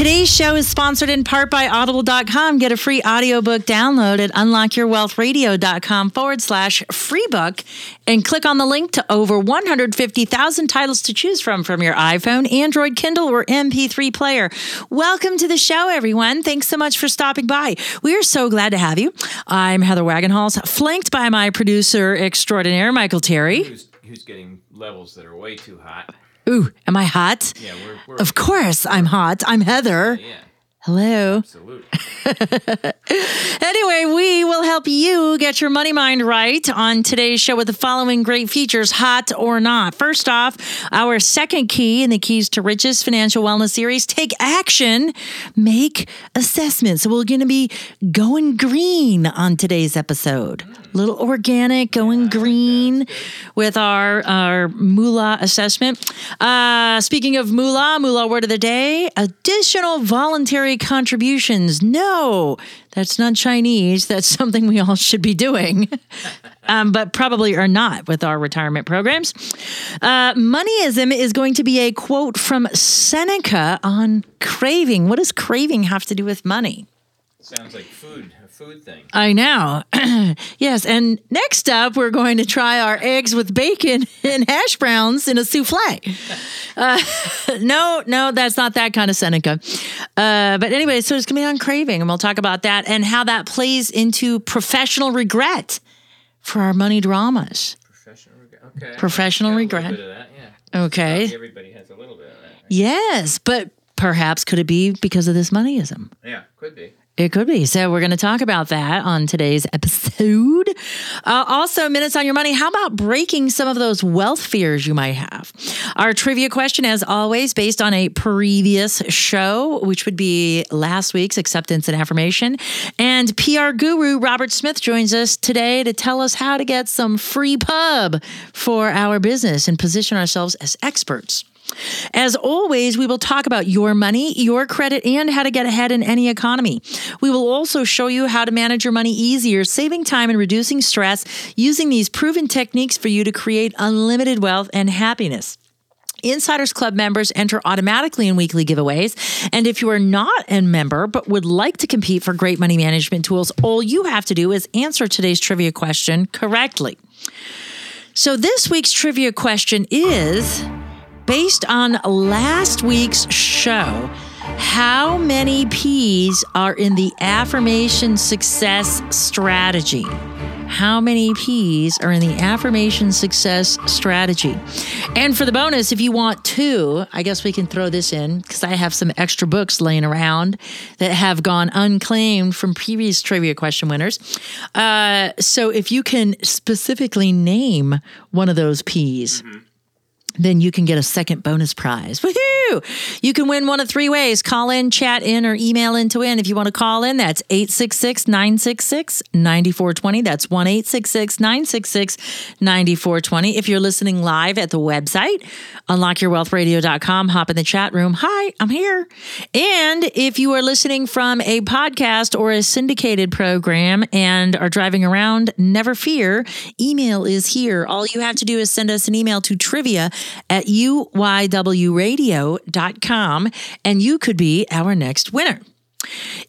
Today's show is sponsored in part by Audible.com. Get a free audiobook download at unlockyourwealthradio.com forward slash free book and click on the link to over 150,000 titles to choose from from your iPhone, Android, Kindle, or MP3 player. Welcome to the show, everyone. Thanks so much for stopping by. We are so glad to have you. I'm Heather Wagenhals, flanked by my producer extraordinaire, Michael Terry. Who's, who's getting levels that are way too hot? Ooh, am I hot? Yeah, we're, we're Of course, I'm hot. I'm Heather. yeah, Hello. absolutely. Anyway, we will help you get your money mind right on today's show with the following great features, hot or not. First off, our second key in the Keys to Riches Financial Wellness Series take action, make assessments. So, we're going to be going green on today's episode. Little organic, going green with our, our moolah assessment. Uh, speaking of moolah, moolah word of the day additional voluntary contributions. No, that's not Chinese. That's something we all should be doing, um, but probably are not with our retirement programs. Uh, moneyism is going to be a quote from Seneca on craving. What does craving have to do with money? Sounds like food, food thing. I know. yes. And next up, we're going to try our eggs with bacon and hash browns in a souffle. Uh, no, no, that's not that kind of Seneca. Uh, but anyway, so it's going to be on craving, and we'll talk about that and how that plays into professional regret for our money dramas. Professional regret. Okay. Professional regret. little bit of that, yeah. Okay. Everybody has a little bit of that. right? Yes, but perhaps could it be because of this moneyism? Yeah, could be. It could be. So we're going to talk about that on today's episode. Uh, also, minutes on your money. How about breaking some of those wealth fears you might have? Our trivia question, as always, based on a previous show, which would be last week's acceptance and affirmation. And PR guru Robert Smith joins us today to tell us how to get some free pub for our business and position ourselves as experts. As always, we will talk about your money, your credit, and how to get ahead in any economy. We will also show you how to manage your money easier, saving time and reducing stress using these proven techniques for you to create unlimited wealth and happiness. Insiders Club members enter automatically in weekly giveaways. And if you are not a member but would like to compete for great money management tools, all you have to do is answer today's trivia question correctly. So, this week's trivia question is based on last week's show. How many P's are in the affirmation success strategy? How many P's are in the affirmation success strategy? And for the bonus, if you want two, I guess we can throw this in because I have some extra books laying around that have gone unclaimed from previous trivia question winners. Uh, so if you can specifically name one of those P's, then you can get a second bonus prize. You can win one of three ways call in, chat in, or email in to win. If you want to call in, that's 866 966 9420. That's 1 866 966 9420. If you're listening live at the website, unlockyourwealthradio.com, hop in the chat room. Hi, I'm here. And if you are listening from a podcast or a syndicated program and are driving around, never fear, email is here. All you have to do is send us an email to trivia at uywradio.com and you could be our next winner.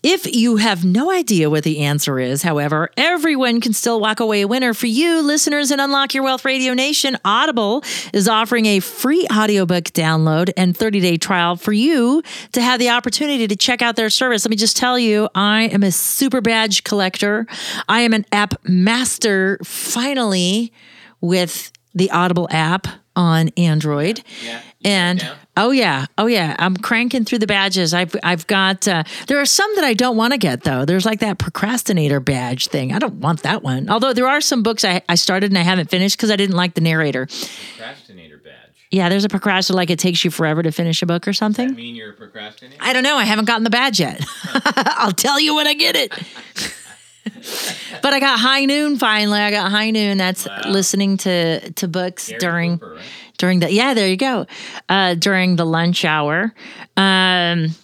If you have no idea what the answer is, however, everyone can still walk away a winner. For you, listeners in Unlock Your Wealth Radio Nation, Audible is offering a free audiobook download and 30 day trial for you to have the opportunity to check out their service. Let me just tell you, I am a super badge collector. I am an app master, finally with the Audible app on Android. Yeah. And oh yeah, oh yeah, I'm cranking through the badges. I've I've got uh, there are some that I don't want to get though. There's like that procrastinator badge thing. I don't want that one. Although there are some books I, I started and I haven't finished because I didn't like the narrator. Procrastinator badge. Yeah, there's a procrastinator like it takes you forever to finish a book or something. mean you're a procrastinator? I don't know. I haven't gotten the badge yet. I'll tell you when I get it. but I got high noon finally. I got high noon. That's listening to to books during Cooper, right? during the yeah. There you go. Uh, during the lunch hour. Um,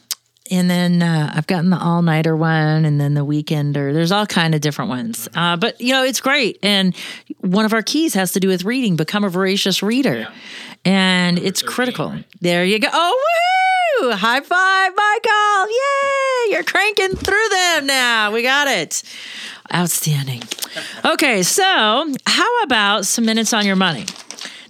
and then uh, I've gotten the all nighter one, and then the weekender. There's all kind of different ones, uh, but you know it's great. And one of our keys has to do with reading. Become a voracious reader, and it's critical. There you go. Oh, woohoo! High five, Michael! Yay! You're cranking through them now. We got it. Outstanding. Okay, so how about some minutes on your money?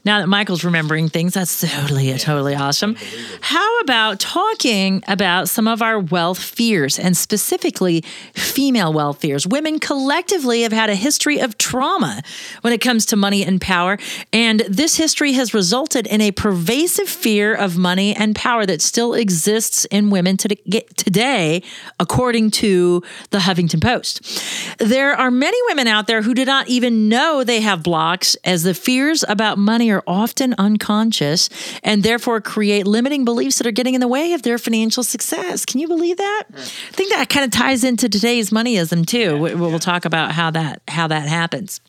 Now that Michael's remembering things, that's totally, totally awesome. How about talking about some of our wealth fears and specifically female wealth fears? Women collectively have had a history of trauma when it comes to money and power. And this history has resulted in a pervasive fear of money and power that still exists in women today, according to the Huffington Post. There are many women out there who do not even know they have blocks, as the fears about money are often unconscious and therefore create limiting beliefs that are getting in the way of their financial success. Can you believe that? Hmm. I think that kind of ties into today's moneyism too. We- We'll talk about how that how that happens.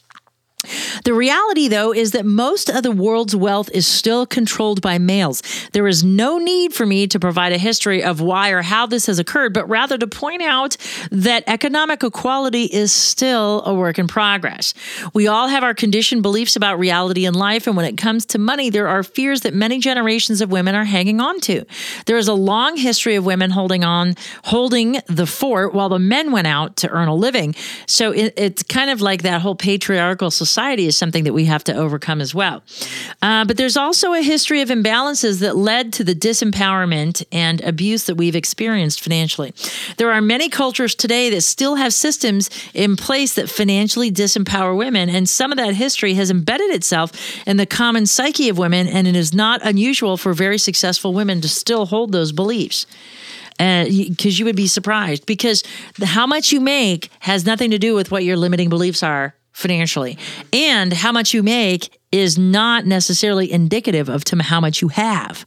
The reality, though, is that most of the world's wealth is still controlled by males. There is no need for me to provide a history of why or how this has occurred, but rather to point out that economic equality is still a work in progress. We all have our conditioned beliefs about reality and life, and when it comes to money, there are fears that many generations of women are hanging on to. There is a long history of women holding on, holding the fort while the men went out to earn a living. So it, it's kind of like that whole patriarchal society is something that we have to overcome as well. Uh, but there's also a history of imbalances that led to the disempowerment and abuse that we've experienced financially. There are many cultures today that still have systems in place that financially disempower women, and some of that history has embedded itself in the common psyche of women, and it is not unusual for very successful women to still hold those beliefs because you would be surprised because the, how much you make has nothing to do with what your limiting beliefs are financially. And how much you make is not necessarily indicative of to how much you have.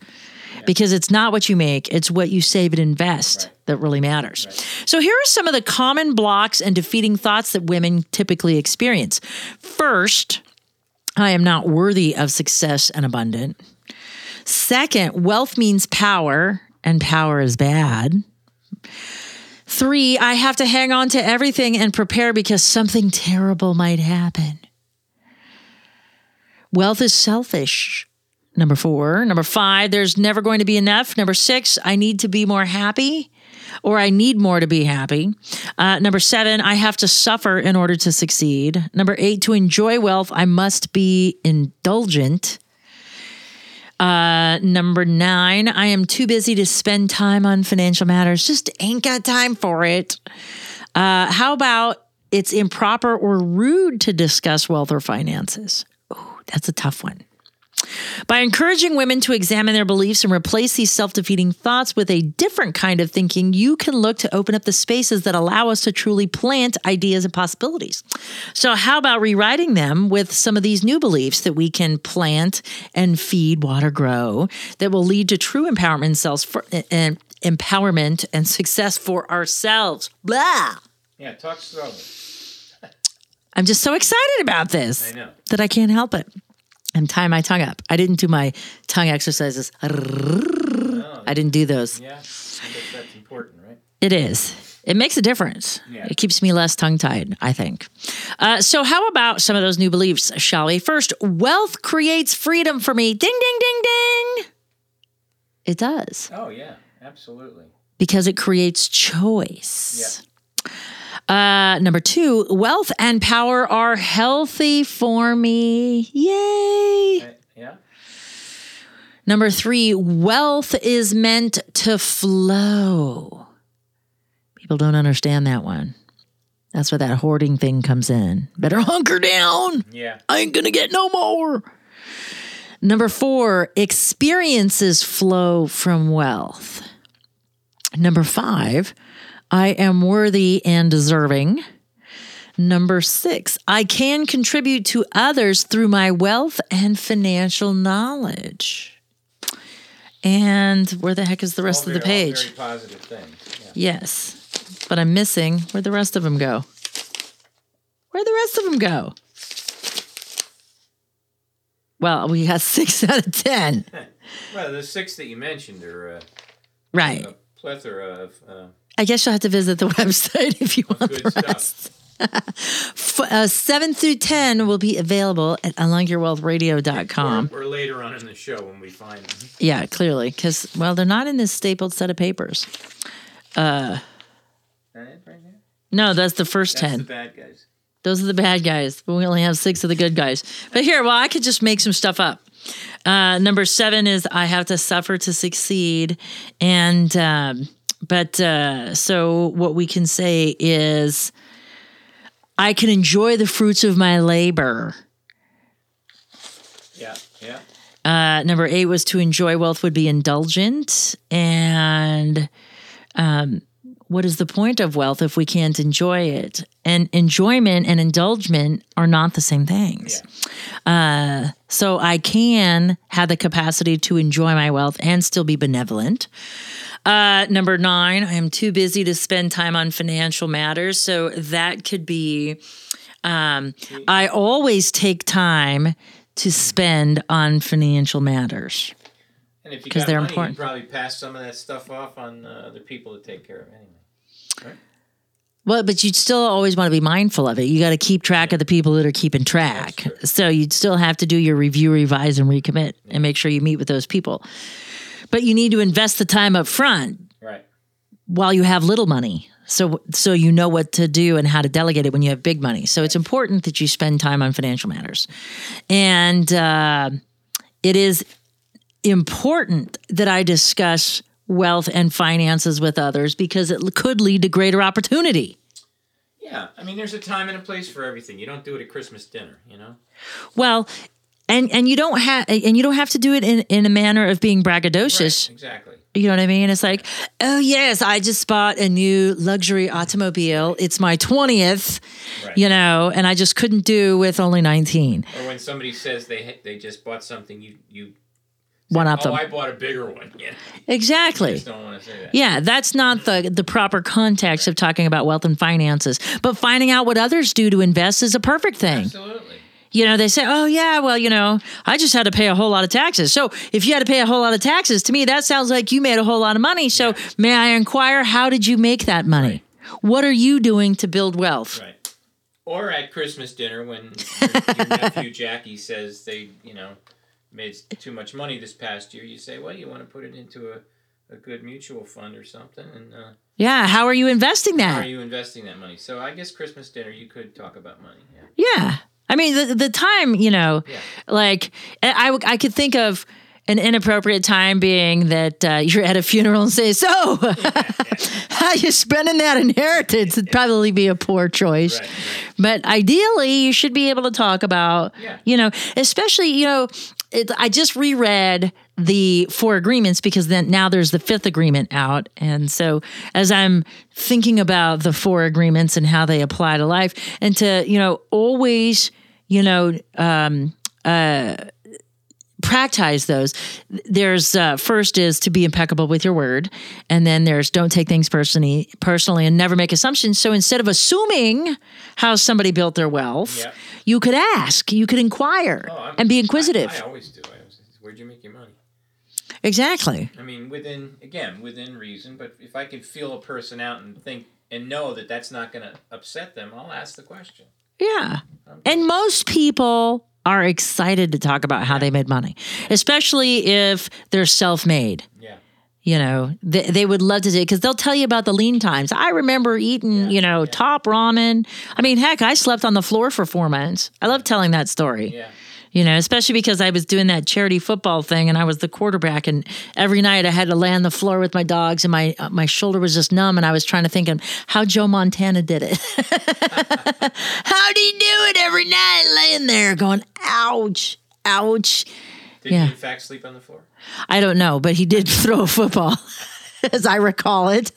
Because it's not what you make it's what you save and invest that really matters. So here are some of the common blocks and defeating thoughts that women typically experience. First i am not worthy of success and abundant. Second wealth means power and power is bad Three, I have to hang on to everything and prepare because something terrible might happen. Wealth is selfish. Number four. Number five, there's never going to be enough. Number six, I need to be more happy or I need more to be happy. Uh, number seven, I have to suffer in order to succeed. Number eight, to enjoy wealth, I must be indulgent. Uh, number nine, I am too busy to spend time on financial matters. Just ain't got time for it. Uh, how about it's improper or rude to discuss wealth or finances? Oh, that's a tough one. By encouraging women to examine their beliefs and replace these self defeating thoughts with a different kind of thinking, you can look to open up the spaces that allow us to truly plant ideas and possibilities. So, how about rewriting them with some of these new beliefs that we can plant and feed, water, grow that will lead to true empowerment, self for, and empowerment and success for ourselves? Blah. Yeah, talk slowly. I'm just so excited about this I know. that I can't help it. I'm tying my tongue up. I didn't do my tongue exercises. I didn't do those. Yeah, that's important, right? It is. It makes a difference. Yeah. It keeps me less tongue tied, I think. Uh, so, how about some of those new beliefs, shall we? First, wealth creates freedom for me. Ding, ding, ding, ding. It does Oh, yeah, absolutely. because it creates choice. Uh, number two, wealth and power are healthy for me. Yay. Yeah. Number three, wealth is meant to flow. People don't understand that one. That's where that hoarding thing comes in. Better hunker down. Yeah. I ain't gonna get no more. Number four, experiences flow from wealth. Number five, I am worthy and deserving. Number six, I can contribute to others through my wealth and financial knowledge. And where the heck is the rest of the page? positive things. Yes. But I'm missing where'd the rest of them go? Where'd the rest of them go? Well, we got six out of 10. Well, the six that you mentioned are uh, Right. a plethora of. Uh, I guess you'll have to visit the website if you want the rest. F- uh, 7 through 10 will be available at unlockyourwealthradio.com. or, or later on in the show when we find them. Yeah, clearly. Because, well, they're not in this stapled set of papers. Uh, that right no, that's the first 10. the bad guys. Those are the bad guys, but we only have six of the good guys. But here, well, I could just make some stuff up. Uh, number seven is I have to suffer to succeed, and um, but uh, so what we can say is I can enjoy the fruits of my labor. Yeah, yeah. Uh, number eight was to enjoy wealth would be indulgent, and um, what is the point of wealth if we can't enjoy it? And enjoyment and indulgement are not the same things. Uh, so I can have the capacity to enjoy my wealth and still be benevolent. Uh, number nine, I am too busy to spend time on financial matters. So that could be um, I always take time to spend on financial matters. And if you 'Cause got they're money, important. you probably pass some of that stuff off on uh, other people to take care of anyway. Right? Well, but you'd still always want to be mindful of it. You got to keep track of the people that are keeping track. So you'd still have to do your review, revise, and recommit and make sure you meet with those people. But you need to invest the time up front Right. while you have little money. So so you know what to do and how to delegate it when you have big money. So it's important that you spend time on financial matters. And uh, it is important that I discuss wealth and finances with others because it could lead to greater opportunity. Yeah, I mean, there's a time and a place for everything. You don't do it at Christmas dinner, you know. Well, and and you don't have and you don't have to do it in, in a manner of being braggadocious. exactly. You know what I mean? It's like, oh yes, I just bought a new luxury automobile. It's my twentieth, Right. you know, and I just couldn't do with only nineteen. Or when somebody says they they just bought something, you you One up oh them. I bought a bigger one. Yeah, Exactly. just don't want to say that. Yeah, that's not the the proper context of talking about wealth and finances. But finding out what others do to invest is a perfect thing. Absolutely. You know, they say, "Oh yeah, well, you know, I just had to pay a whole lot of taxes." So, if you had to pay a whole lot of taxes, to me that sounds like you made a whole lot of money. So, may I inquire how did you make that money? What are you doing to build wealth? Right. Or at Christmas dinner when your, your nephew Jackie says they, you know, made too much money this past year, you say, well, you want to put it into a, a good mutual fund or something, and uh, Yeah, how are you investing how are that? you investing that money? So I guess Christmas dinner, you could talk about money. Yeah. Yeah. I mean, the, the time, you know, Yeah. like I, I could think of an inappropriate time being that uh, you're at a funeral and say, "So, how you spending that inheritance?" It'd probably be a poor choice. Right, right. But ideally, you should be able to talk about, Yeah. you know, especially, you know, it, I just reread the four agreements because then now there's the fifth agreement out. And so as I'm thinking about the four agreements and how they apply to life and to, you know, always, you know, um, uh, practice those. There's uh, first is to be impeccable with your word, and then there's don't take things personally, personally, and never make assumptions. So instead of assuming how somebody built their wealth, Yeah. you could ask, you could inquire, Oh, and be inquisitive. I, I always do. I always, where'd you make your money? exactly. I mean, within again within reason. But if I can feel a person out and think and know that that's not going to upset them, I'll ask the question. Yeah. And most people are excited to talk about how they made money, especially if they're self-made. Yeah. you know they, they would love to do it because they'll tell you about the lean times i remember eating you know top ramen i mean heck i slept on the floor for four months i love telling that story Yeah. You know, especially because I was doing that charity football thing and I was the quarterback, and every night I had to lay on the floor with my dogs, and my uh, my shoulder was just numb, and I was trying to think of how Joe Montana did it. how do he do it every night, laying there, going, "Ouch, ouch." Did Yeah. you in fact sleep on the floor? I don't know, but he did throw a football, as I recall it.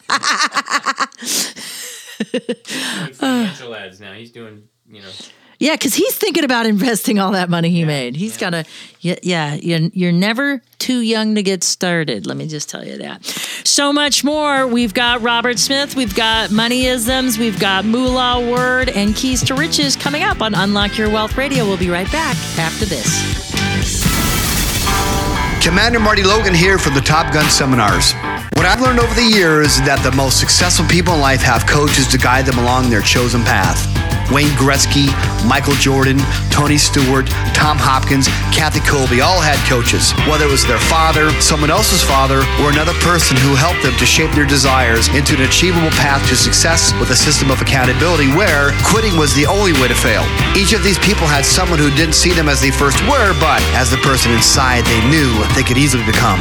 Doing financial ads now. He's doing, you know. Yeah, because he's thinking about investing all that money he made. He's got to, yeah, yeah. You're, you're never too young to get started. Let me just tell you that. So much more. We've got Robert Smith. We've got moneyisms. We've got moolah word and keys to riches coming up on Unlock Your Wealth Radio. We'll be right back after this. Commander Marty Logan here from the Top Gun Seminars. What I've learned over the years is that the most successful people in life have coaches to guide them along their chosen path. Wayne Gretzky, Michael Jordan, Tony Stewart, Tom Hopkins, Kathy Colby all had coaches. Whether it was their father, someone else's father, or another person who helped them to shape their desires into an achievable path to success with a system of accountability where quitting was the only way to fail. Each of these people had someone who didn't see them as they first were, but as the person inside they knew they could easily become.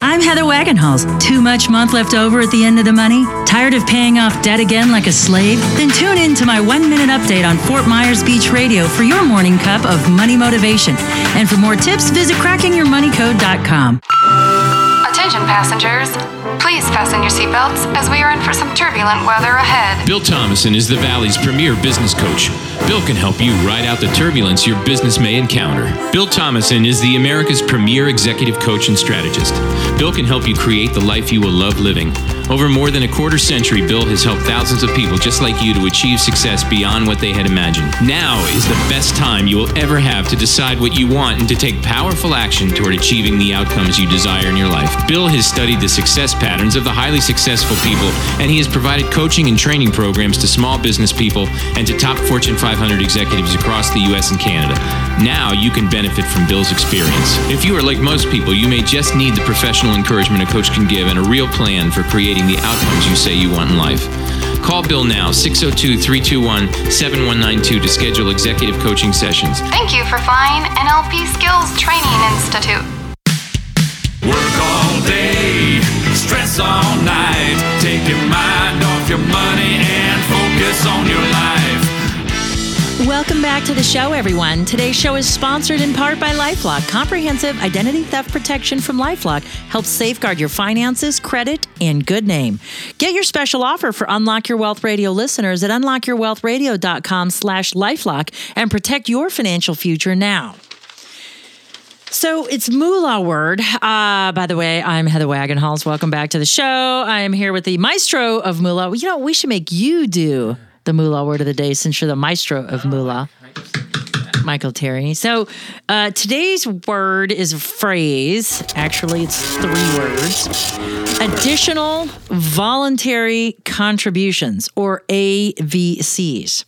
I'm Heather Wagenhals. Too much month left over at the end of the money? Tired of paying off debt again like a slave? Then tune in to my one minute update on Fort Myers Beach Radio for your morning cup of money motivation. And for more tips, visit crackingyourmoneycode.com. Attention passengers, please fasten your seatbelts as we are in for some turbulent weather ahead. Bill Thomason is the Valley's premier business coach. Bill can help you ride out the turbulence your business may encounter. Bill Thomason is the America's premier executive coach and strategist. Bill can help you create the life you will love living. Over more than a quarter century, Bill has helped thousands of people just like you to achieve success beyond what they had imagined. Now is the best time you will ever have to decide what you want and to take powerful action toward achieving the outcomes you desire in your life. Bill has studied the success patterns of the highly successful people, and he has provided coaching and training programs to small business people and to top Fortune 500 executives across the U.S. and Canada. Now you can benefit from Bill's experience. If you are like most people, you may just need the professional encouragement a coach can give and a real plan for creating the outcomes you say you want in life. Call Bill now, 602 321 7192 to schedule executive coaching sessions. Thank you for flying NLP Skills Training Institute. Work all day, stress all night. Take your mind off your money and focus on your life. Welcome back to the show, everyone. Today's show is sponsored in part by Lifelock. Comprehensive identity theft protection from Lifelock helps safeguard your finances, credit, and good name. Get your special offer for Unlock Your Wealth Radio listeners at unlockyourwealthradio.com slash lifelock and protect your financial future now. So it's moolah word. Uh, by the way, I'm Heather Wagenhals. Welcome back to the show. I am here with the maestro of moolah. You know, we should make you do the moolah word of the day since you're the maestro of moolah. Michael Terry. So uh, today's word is a phrase. Actually, it's three words. Additional voluntary contributions, or AVCs.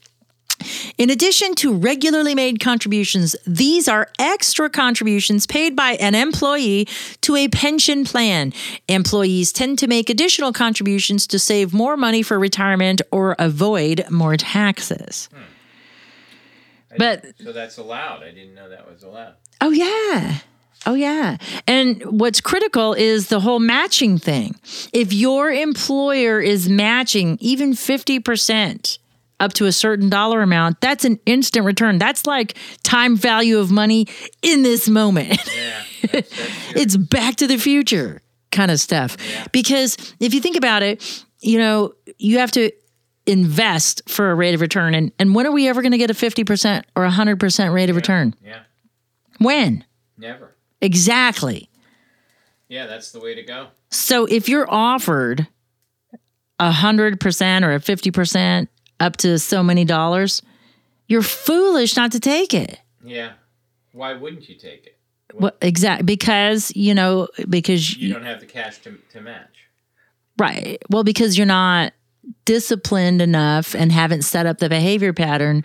In addition to regularly made contributions, these are extra contributions paid by an employee to a pension plan. Employees tend to make additional contributions to save more money for retirement or avoid more taxes. Hmm. But So that's allowed. I didn't know that was allowed. Oh, yeah. Oh, yeah. And what's critical is the whole matching thing. If your employer is matching even 50% up to a certain dollar amount, that's an instant return. That's like time value of money in this moment. Yeah. That's, that's it's back to the future kind of stuff. Because if you think about it, you know, you have to invest for a rate of return. And, and when are we ever going to get a 50% or 100% rate of return? yeah. When? Never. Exactly. Yeah, that's the way to go. So if you're offered a hundred percent or a fifty percent up to so many dollars, you're foolish not to take it. Yeah. Why wouldn't you take it? Well, exact because you know because You don't have the cash to, to match. right. Well, because you're not disciplined enough and haven't set up the behavior pattern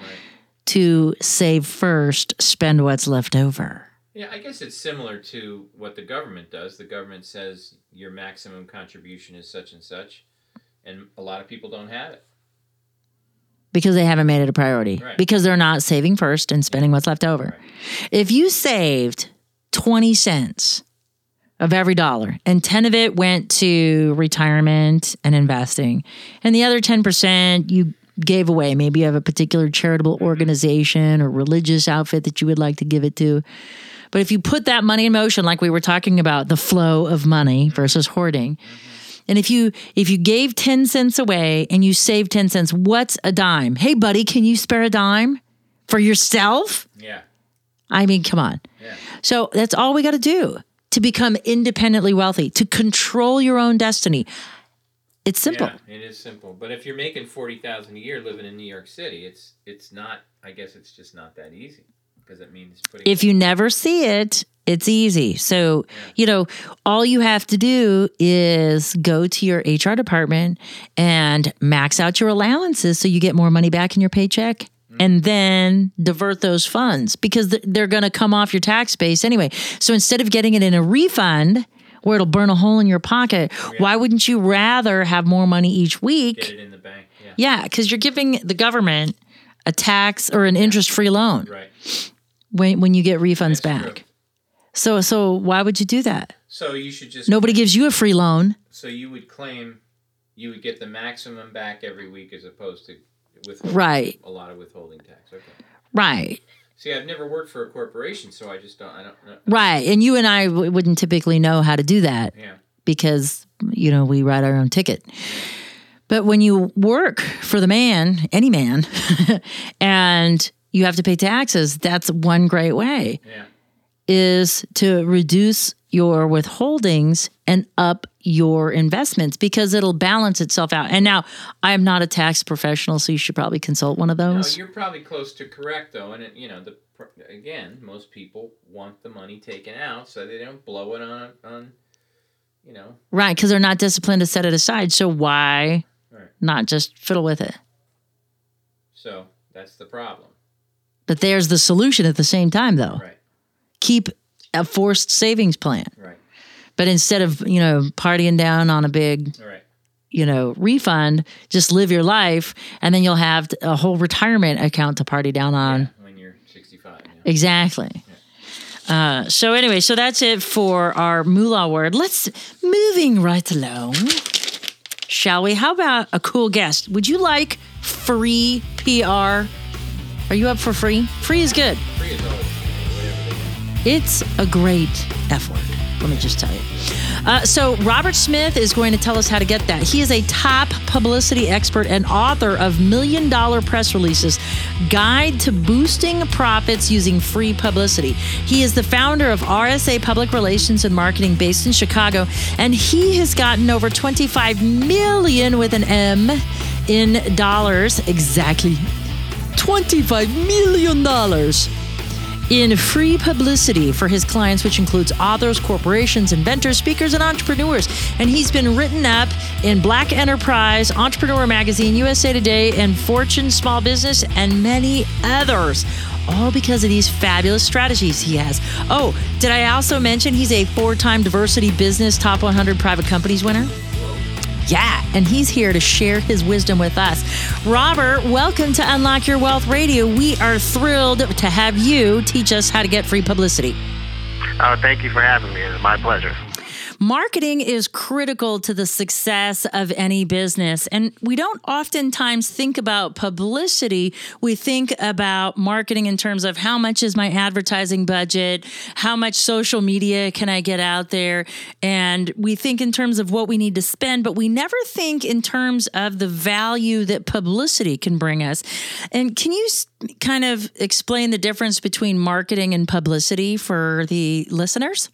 to save first, spend what's left over. Yeah, I guess it's similar to what the government does. The government says your maximum contribution is such and such, and a lot of people don't have it. Because they haven't made it a priority Right. because they're not saving first and spending what's left over. If you saved 20 cents of every dollar and 10 of it went to retirement and investing and the other 10% you gave away, maybe you have a particular charitable organization or religious outfit that you would like to give it to. But if you put that money in motion like we were talking about the flow of money versus hoarding, mm-hmm. And if you if you gave 10 cents away and you saved 10 cents, what's a dime? Hey buddy, can you spare a dime for yourself? Yeah. I mean, come on. Yeah. So that's all we got to do to become independently wealthy, to control your own destiny. It's simple. Yeah, it is simple. But if you're making forty thousand a year living in New York City, it's it's not. I guess it's just not that easy because it means putting. If you never see it, it's easy. So, you know, all you have to do is go to your HR department and max out your allowances so you get more money back in your paycheck mm-hmm. and then divert those funds because they're going to come off your tax base anyway. So instead of getting it in a refund where it'll burn a hole in your pocket, oh, why wouldn't you rather have more money each week? get it in the bank. Yeah. Yeah, because you're giving the government a tax or an interest free loan Right. When when you get refunds That's true. back. So so why would you do that? So you should just Nobody gives you a free loan. So you would claim you would get the maximum back every week as opposed to with Right. a lot of withholding tax. Okay. Right. See, I've never worked for a corporation, so I just don't. I don't know. Right. And you and I w- wouldn't typically know how to do that Yeah. because you know, we write our own ticket. But when you work for the man, any man, and you have to pay taxes, that's one great way. Yeah. is to reduce your withholdings and up your investments because it'll balance itself out. And now I am not a tax professional, so you should probably consult one of No, those. you're probably close to correct though, and it, you know the again, most people want the money taken out so they don't blow it on on, you know. right, because they're not disciplined to set it aside. So why Right. not just fiddle with it? So that's the problem. But there's the solution at the same time, though. Right. Keep a forced savings plan. Right. But instead of, you know, partying down on a big right. you know, refund, just live your life, and then you'll have a whole retirement account to party down on. When you're 65. Yeah. Exactly. Uh, so anyway, so that's it for our moolah word. Let's moving right along, shall we? How about a cool guest? Would you like free PR? Are you up for free? Free is good. It's a great F word. Let me just tell you. Uh, so, Robert Smith is going to tell us how to get that. He is a top publicity expert and author of Million Dollar Press Releases Guide to Boosting Profits Using Free Publicity. He is the founder of RSA Public Relations and Marketing based in Chicago, and he has gotten over 25 million with an M in dollars. Exactly. $25 million in free publicity for his clients, which includes authors, corporations, inventors, speakers, and entrepreneurs. And he's been written up in Black Enterprise, Entrepreneur Magazine, USA Today, and Fortune Small Business, and many others. All because of these fabulous strategies he has. Oh, did I also mention he's a four time diversity business top 100 private companies winner? Yeah, and he's here to share his wisdom with us. Robert, welcome to Unlock Your Wealth Radio. We are thrilled to have you teach us how to get free publicity. Oh, thank you for having me. It's my pleasure. Marketing is critical to the success of any business. And we don't oftentimes think about publicity. We think about marketing in terms of how much is my advertising budget? How much social media can I get out there? And we think in terms of what we need to spend, but we never think in terms of the value that publicity can bring us. And can you kind of explain the difference between marketing and publicity for the listeners?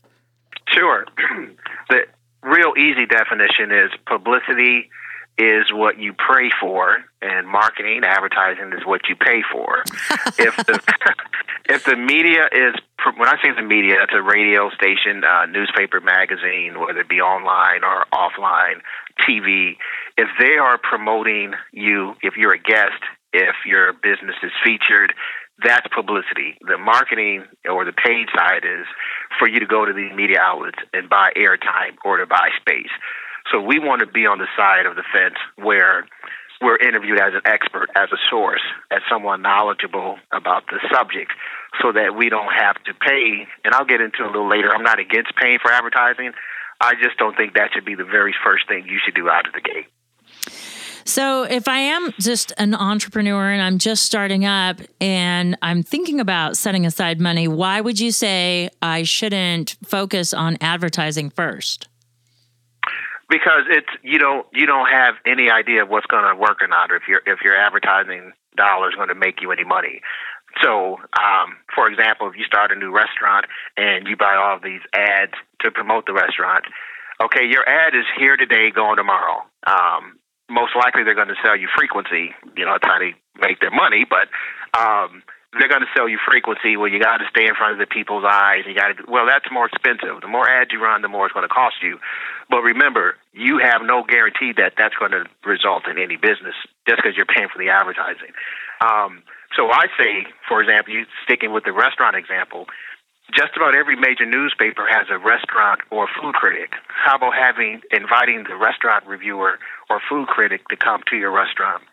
Sure. the real easy definition is publicity is what you pray for, and marketing, advertising is what you pay for. if the if the media is when I say the media, that's a radio station, uh, newspaper, magazine, whether it be online or offline. TV, if they are promoting you, if you're a guest, if your business is featured, that's publicity. The marketing or the paid side is for you to go to these media outlets and buy airtime or to buy space. So we want to be on the side of the fence where we're interviewed as an expert, as a source, as someone knowledgeable about the subject, so that we don't have to pay. And I'll get into a little later. I'm not against paying for advertising. I just don't think that should be the very first thing you should do out of the gate. So, if I am just an entrepreneur and I'm just starting up and I'm thinking about setting aside money, why would you say I shouldn't focus on advertising first? Because it's you don't you don't have any idea of what's going to work or not, or if your if your advertising dollar is going to make you any money. So, um, for example, if you start a new restaurant and you buy all these ads to promote the restaurant, okay, your ad is here today, going tomorrow. Um, most likely they're going to sell you frequency. You know, that's how they make their money. But um, they're going to sell you frequency. Well, you got to stay in front of the people's eyes. You got to. Well, that's more expensive. The more ads you run, the more it's going to cost you. But remember, you have no guarantee that that's going to result in any business just because you're paying for the advertising. Um, so I say, for example, you sticking with the restaurant example, just about every major newspaper has a restaurant or food critic. How about having inviting the restaurant reviewer or food critic to come to your restaurant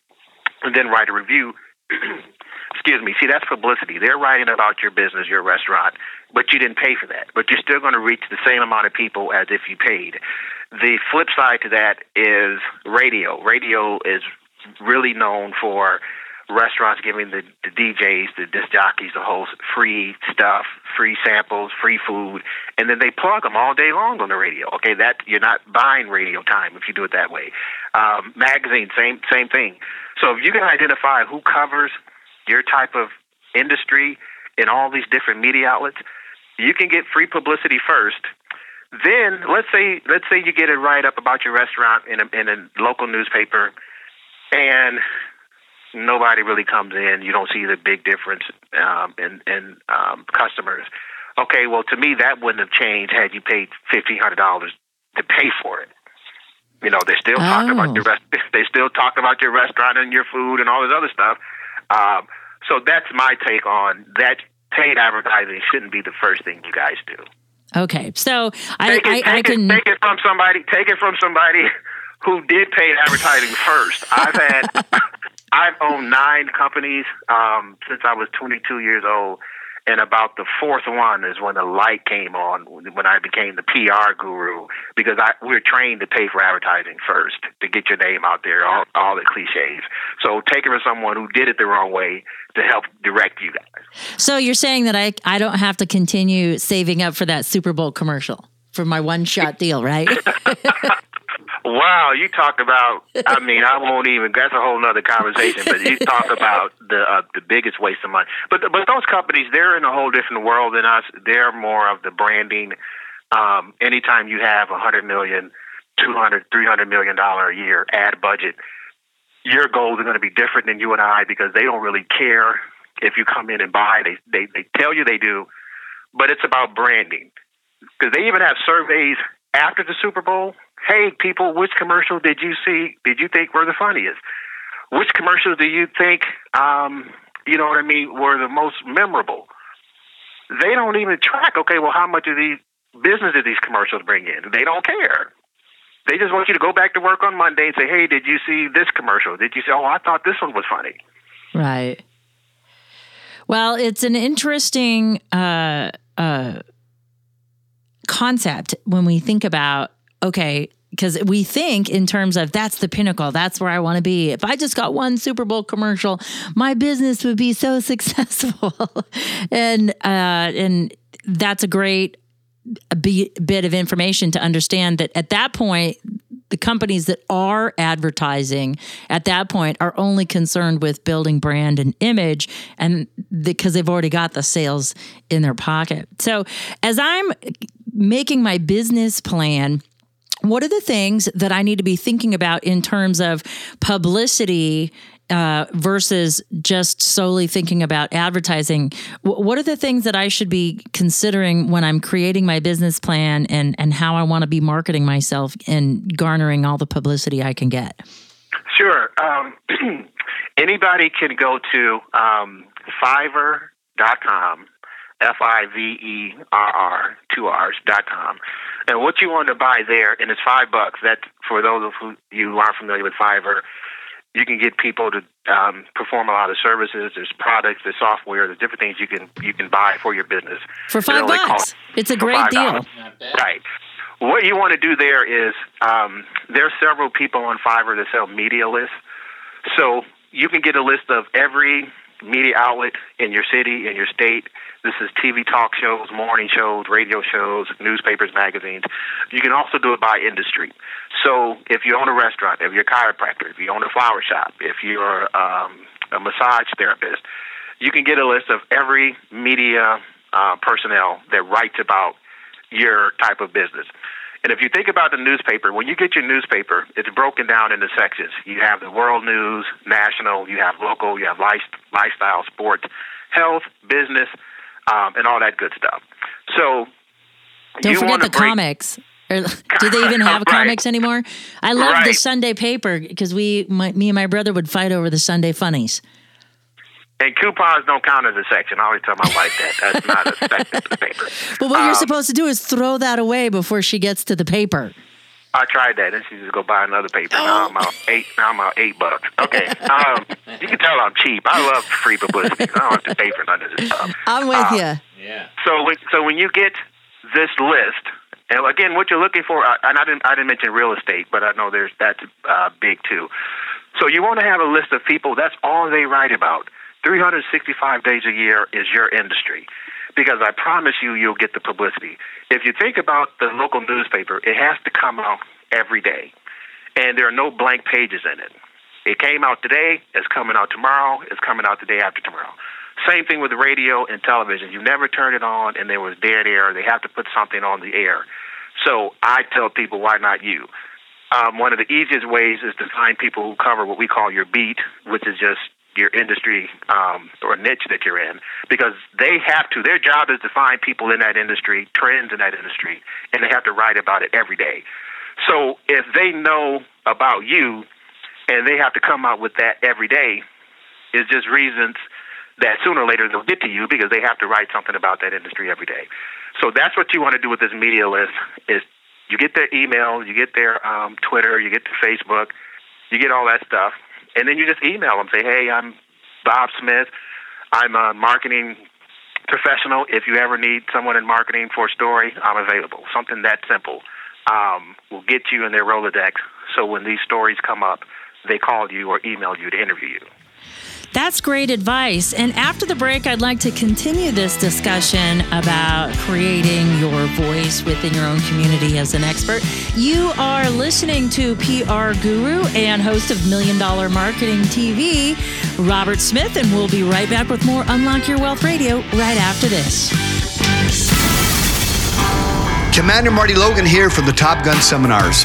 and then write a review? Excuse me. See, that's publicity. They're writing about your business, your restaurant, but you didn't pay for that. But you're still going to reach the same amount of people as if you paid. The flip side to that is radio. Radio is really known for restaurants giving the, the DJs, the disc jockeys, the hosts free stuff, free samples, free food, and then they plug them all day long on the radio. Okay, that you're not buying radio time if you do it that way. Um, magazine, same same thing. So if you can identify who covers your type of industry in all these different media outlets, you can get free publicity first. Then let's say let's say you get a write up about your restaurant in a in a local newspaper, and nobody really comes in. You don't see the big difference um, in in um, customers. Okay, well, to me, that wouldn't have changed had you paid fifteen hundred dollars to pay for it. You know, they still oh. talking about your rest. They still talk about your restaurant and your food and all this other stuff. Um, so that's my take on that. Paid advertising shouldn't be the first thing you guys do. Okay, so I, it, I, I it, can take it from somebody. Take it from somebody who did paid advertising first. I've had I've owned nine companies um, since I was 22 years old, and about the fourth one is when the light came on when I became the PR guru because I we're trained to pay for advertising first to get your name out there, all, all the cliches. So take it from someone who did it the wrong way to help direct you guys. So you're saying that I I don't have to continue saving up for that Super Bowl commercial for my one shot deal, right? Wow, you talk about. I mean, I won't even. That's a whole nother conversation. But you talk about the uh, the biggest waste of money. But but those companies, they're in a whole different world than us. They're more of the branding. Um, anytime you have a hundred million, two hundred, three hundred million dollar a year ad budget, your goals are going to be different than you and I because they don't really care if you come in and buy. They they they tell you they do, but it's about branding because they even have surveys after the Super Bowl hey, people, which commercial did you see? Did you think were the funniest? Which commercials do you think, um, you know what I mean, were the most memorable? They don't even track. Okay, well, how much of these business did these commercials bring in? They don't care. They just want you to go back to work on Monday and say, hey, did you see this commercial? Did you say, oh, I thought this one was funny? Right. Well, it's an interesting uh, uh, concept when we think about okay, because we think in terms of that's the pinnacle, that's where I want to be. If I just got one Super Bowl commercial, my business would be so successful, and uh, and that's a great bit of information to understand that at that point the companies that are advertising at that point are only concerned with building brand and image and because they've already got the sales in their pocket so as i'm making my business plan what are the things that I need to be thinking about in terms of publicity uh, versus just solely thinking about advertising? W- what are the things that I should be considering when I'm creating my business plan and, and how I want to be marketing myself and garnering all the publicity I can get? Sure. Um, anybody can go to um, Fiverr.com, F I V E R R, two R's, dot com. And what you want to buy there, and it's five bucks. That for those of who, you who aren't familiar with Fiverr, you can get people to um, perform a lot of services. There's products, there's software, there's different things you can you can buy for your business For five bucks. It's a great deal. Right. What you want to do there is um, there's several people on Fiverr that sell media lists. So you can get a list of every media outlet in your city, in your state. This is TV talk shows, morning shows, radio shows, newspapers, magazines. You can also do it by industry. So if you own a restaurant, if you're a chiropractor, if you own a flower shop, if you're um, a massage therapist, you can get a list of every media uh, personnel that writes about your type of business. And if you think about the newspaper, when you get your newspaper, it's broken down into sections. You have the world news, national, you have local, you have life, lifestyle, sports, health, business, um, and all that good stuff. So Don't forget the break- comics. Or, do they even have Right. comics anymore? I love the Sunday paper because we, my, me and my brother would fight over the Sunday funnies. And coupons don't count as a section. I always tell my wife that. That's not a section of the paper. But what Um, you're supposed to do is throw that away before she gets to the paper. I tried that, and she just go buy another paper. Now I'm out eight. Now I'm out eight bucks. Okay, um, you can tell I'm cheap. I love free publicity. I don't have to pay for none of this stuff. I'm with Uh, you. Yeah. So when so when you get this list, and again, what you're looking for, and I didn't I didn't mention real estate, but I know there's that's uh, big too. So you want to have a list of people. That's all they write about. 365 days a year is your industry, because I promise you, you'll get the publicity. If you think about the local newspaper, it has to come out every day, and there are no blank pages in it. It came out today. It's coming out tomorrow. It's coming out the day after tomorrow. Same thing with radio and television. You never turn it on and there was dead air. They have to put something on the air. So I tell people, why not you? Um, one of the easiest ways is to find people who cover what we call your beat, which is just your industry um, or niche that you're in, because they have to. Their job is to find people in that industry, trends in that industry, and they have to write about it every day. So if they know about you and they have to come out with that every day, it's just reasons that sooner or later they'll get to you because they have to write something about that industry every day. So that's what you want to do with this media list is you get their email, you get their um, Twitter, you get their Facebook, you get all that stuff, and then you just email them. Say, hey, I'm Bob Smith. I'm a marketing professional. If you ever need someone in marketing for a story, I'm available. Something that simple um, will get you in their Rolodex. So when these stories come up, they call you or email you to interview you. That's great advice. And after the break, I'd like to continue this discussion about creating your voice within your own community as an expert. You are listening to PR guru and host of Million Dollar Marketing TV, Robert Smith, and we'll be right back with more Unlock Your Wealth Radio right after this. Commander Marty Logan here from the Top Gun Seminars.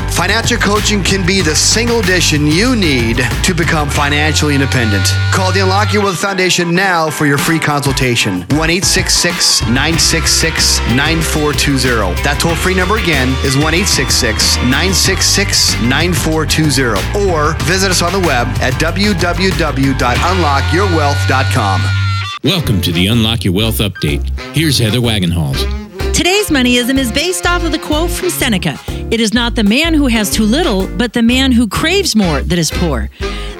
Financial coaching can be the single addition you need to become financially independent. Call the Unlock Your Wealth Foundation now for your free consultation. 1 966 9420. That toll free number again is 1 966 9420. Or visit us on the web at www.unlockyourwealth.com. Welcome to the Unlock Your Wealth Update. Here's Heather Wagenhals. Today's moneyism is based off of the quote from Seneca It is not the man who has too little, but the man who craves more that is poor.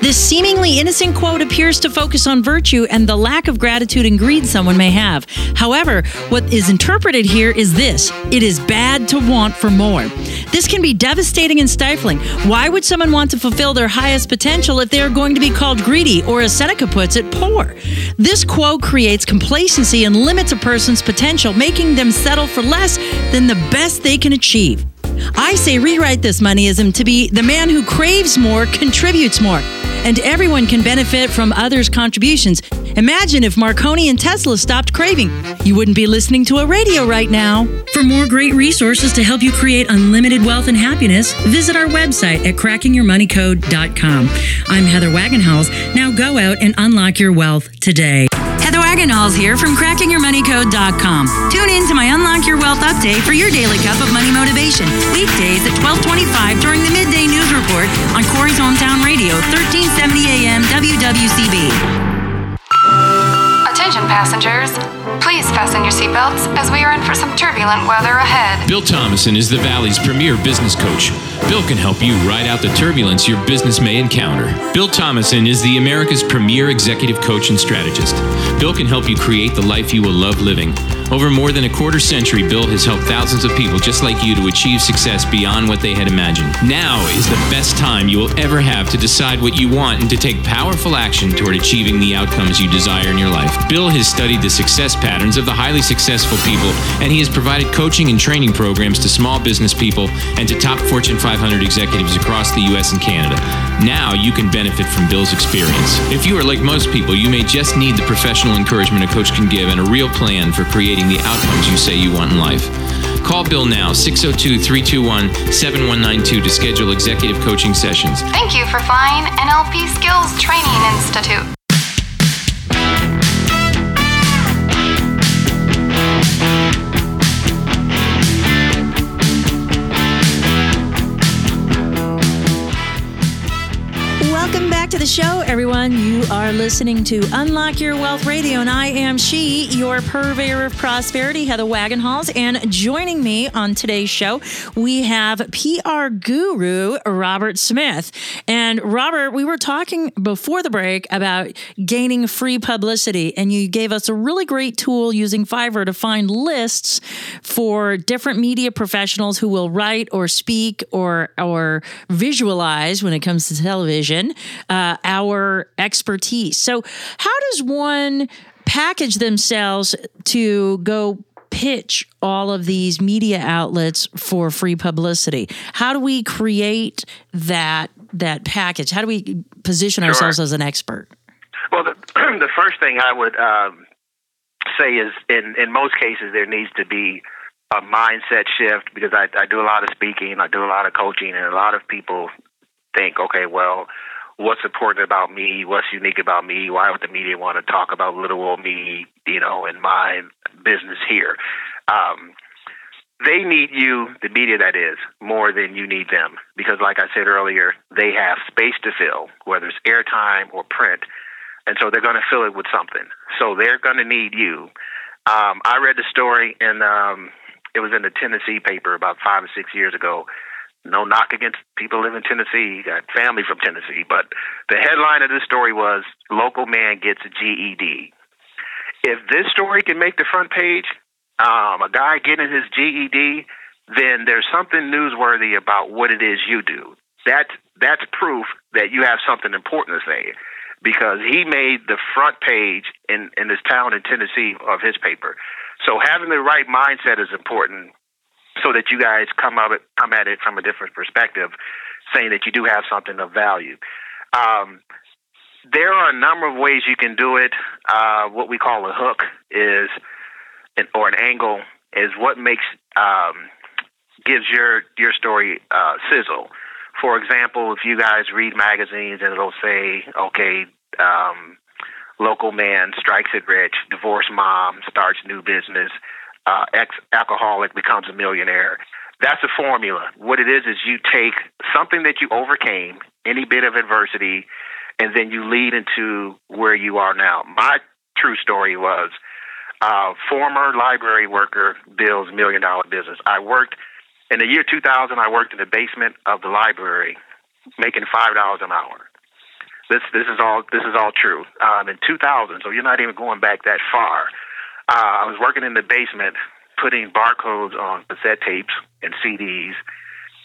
This seemingly innocent quote appears to focus on virtue and the lack of gratitude and greed someone may have. However, what is interpreted here is this it is bad to want for more. This can be devastating and stifling. Why would someone want to fulfill their highest potential if they are going to be called greedy or, as Seneca puts it, poor? This quote creates complacency and limits a person's potential, making them settle for less than the best they can achieve. I say rewrite this moneyism to be the man who craves more contributes more, and everyone can benefit from others' contributions. Imagine if Marconi and Tesla stopped craving. You wouldn't be listening to a radio right now. For more great resources to help you create unlimited wealth and happiness, visit our website at crackingyourmoneycode.com. I'm Heather Wagenhals. Now go out and unlock your wealth today. Heather Wagenhals here from crackingyourmoneycode.com. Tune in to my Unlock Your Wealth update for your daily cup of money motivation. Weekdays at 1225 during the midday news report on Corry's Hometown Radio, 1370 AM WWCB. Attention passengers. Please fasten your seatbelts as we are in for some turbulent weather ahead. Bill Thomason is the Valley's premier business coach. Bill can help you ride out the turbulence your business may encounter. Bill Thomason is the America's premier executive coach and strategist. Bill can help you create the life you will love living. Over more than a quarter century, Bill has helped thousands of people just like you to achieve success beyond what they had imagined. Now is the best time you will ever have to decide what you want and to take powerful action toward achieving the outcomes you desire in your life. Bill has studied the success patterns of the highly successful people, and he has provided coaching and training programs to small business people and to top Fortune 500 executives across the U.S. and Canada. Now you can benefit from Bill's experience. If you are like most people, you may just need the professional encouragement a coach can give and a real plan for creating the outcomes you say you want in life. Call Bill now, 602 321 7192 to schedule executive coaching sessions. Thank you for flying NLP Skills Training Institute. To the show, everyone. You are listening to Unlock Your Wealth Radio, and I am she, your purveyor of prosperity, Heather Wagenhals. And joining me on today's show, we have PR guru Robert Smith. And Robert, we were talking before the break about gaining free publicity, and you gave us a really great tool using Fiverr to find lists for different media professionals who will write or speak or or visualize when it comes to television uh, our expertise. So, how does one package themselves to go pitch all of these media outlets for free publicity? How do we create that that package? How do we position ourselves as an expert? Well, the, the first thing I would um, say is, in in most cases, there needs to be a mindset shift because I, I do a lot of speaking, I do a lot of coaching, and a lot of people think, okay, well, what's important about me? What's unique about me? Why would the media want to talk about little old me, you know, in my business here? Um, they need you, the media that is, more than you need them. Because, like I said earlier, they have space to fill, whether it's airtime or print. And so they're going to fill it with something. So they're going to need you. Um, I read the story, and um, it was in the Tennessee paper about five or six years ago. No knock against people live in Tennessee, got family from Tennessee, but the headline of this story was Local Man Gets a GED. If this story can make the front page, um, a guy getting his GED, then there's something newsworthy about what it is you do. That that's proof that you have something important to say, because he made the front page in in this town in Tennessee of his paper. So having the right mindset is important, so that you guys come up come at it from a different perspective, saying that you do have something of value. Um, there are a number of ways you can do it. Uh, what we call a hook is, an, or an angle, is what makes um, gives your your story uh, sizzle. For example, if you guys read magazines and it'll say, okay, um, local man strikes it rich, divorced mom starts new business, uh, ex alcoholic becomes a millionaire. That's a formula. What it is is you take something that you overcame, any bit of adversity, and then you lead into where you are now. My true story was uh, former library worker builds million dollar business. I worked in the year 2000. I worked in the basement of the library, making five dollars an hour. This this is all this is all true. Um, in 2000, so you're not even going back that far. Uh, I was working in the basement putting barcodes on cassette tapes and CDs.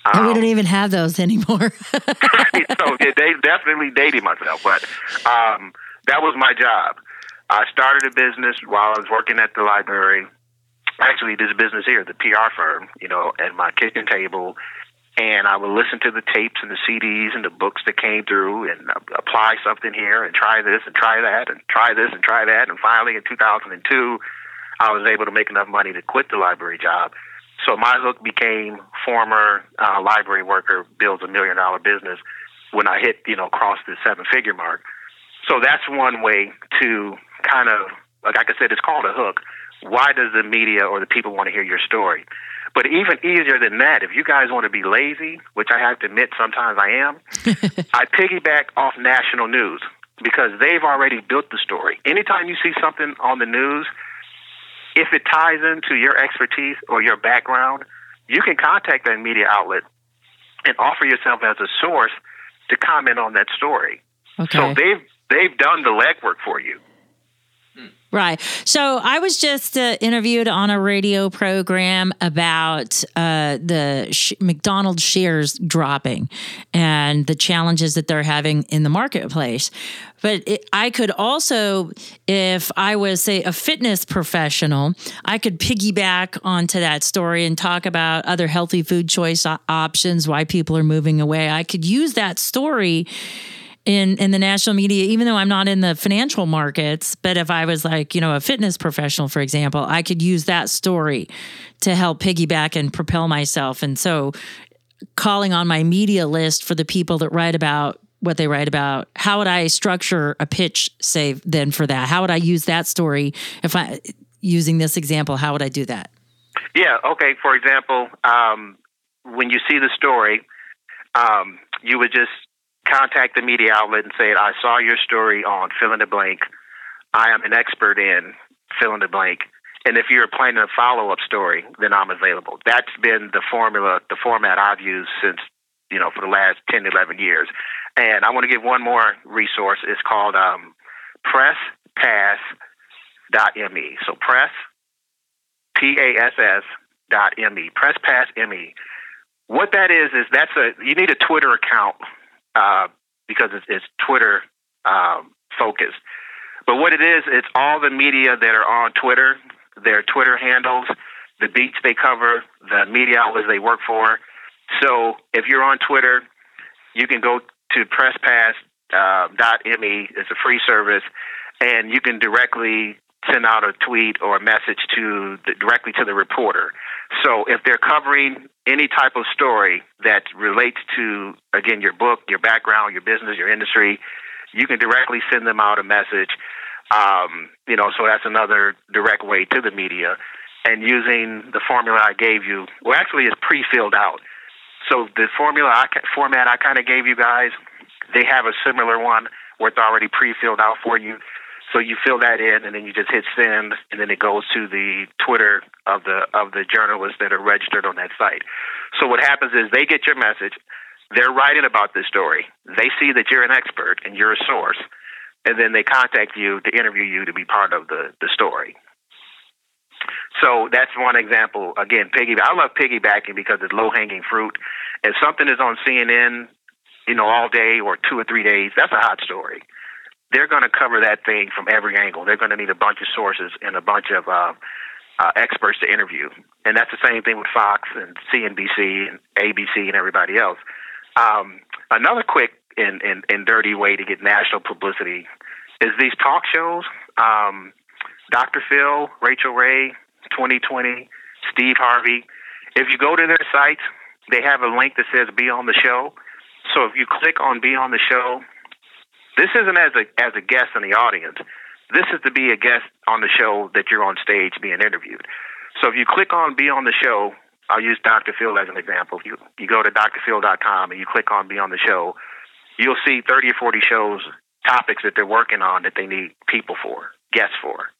and we Um, don't even have those anymore. so yeah, they definitely dating myself, but um, that was my job. I started a business while I was working at the library. Actually, this business here, the PR firm, you know, at my kitchen table, and I would listen to the tapes and the CDs and the books that came through, and uh, apply something here, and try this and try that, and try this and try that, and finally, in 2002, I was able to make enough money to quit the library job. So my hook became former uh, library worker builds a million dollar business when I hit, you know, crossed the seven figure mark. So that's one way to kind of, like I said, it's called a hook. Why does the media or the people want to hear your story? But even easier than that, if you guys want to be lazy, which I have to admit sometimes I am, I piggyback off national news because they've already built the story. Anytime you see something on the news, if it ties into your expertise or your background, you can contact that media outlet and offer yourself as a source to comment on that story. Okay. So they've they've done the legwork for you. Right. So I was just uh, interviewed on a radio program about uh, the sh- McDonald's shares dropping and the challenges that they're having in the marketplace. But it, I could also, if I was, say, a fitness professional, I could piggyback onto that story and talk about other healthy food choice o- options, why people are moving away. I could use that story in in the national media even though I'm not in the financial markets but if I was like you know a fitness professional for example I could use that story to help piggyback and propel myself and so calling on my media list for the people that write about what they write about how would I structure a pitch say then for that how would I use that story if I using this example how would I do that Yeah. Okay. For example, um, when you see the story, um, you would just contact the media outlet and say, "I saw your story on fill in the blank. I am an expert in fill in the blank." And if you're planning a follow up story, then I'm available. That's been the formula, the format I've used since you know for the last 10, 11 years. And I want to give one more resource. It's called um, PressPass.me. So press P A S S dot M E. Press Pass M E. What that is is that's a you need a Twitter account uh, because it's, it's Twitter um, focused. But what it is, it's all the media that are on Twitter, their Twitter handles, the beats they cover, the media outlets they work for. So if you're on Twitter, you can go to PressPass uh. It's a free service, and you can directly send out a tweet or a message to the, directly to the reporter. So if they're covering any type of story that relates to again your book, your background, your business, your industry, you can directly send them out a message. Um, you know, so that's another direct way to the media. And using the formula I gave you, well, actually, it's pre-filled out. So the formula I, format I kind of gave you guys, they have a similar one where it's already pre-filled out for you. So you fill that in, and then you just hit send, and then it goes to the Twitter of the of the journalists that are registered on that site. So what happens is they get your message, they're writing about this story, they see that you're an expert and you're a source, and then they contact you to interview you to be part of the the story. So that's one example. Again, piggy. I love piggybacking because it's low hanging fruit. If something is on CNN, you know, all day or two or three days, that's a hot story. They're going to cover that thing from every angle. They're going to need a bunch of sources and a bunch of uh, uh, experts to interview. And that's the same thing with Fox and CNBC and ABC and everybody else. Um, another quick and, and, and dirty way to get national publicity is these talk shows. Um, Dr. Phil, Rachael Ray, 2020, Steve Harvey. If you go to their sites, they have a link that says "Be on the Show." So if you click on "Be on the Show," this isn't as a as a guest in the audience. This is to be a guest on the show that you're on stage being interviewed. So if you click on "Be on the Show," I'll use Dr. Phil as an example. You you go to drphil.com and you click on "Be on the Show," you'll see 30 or 40 shows topics that they're working on that they need people for, guests for.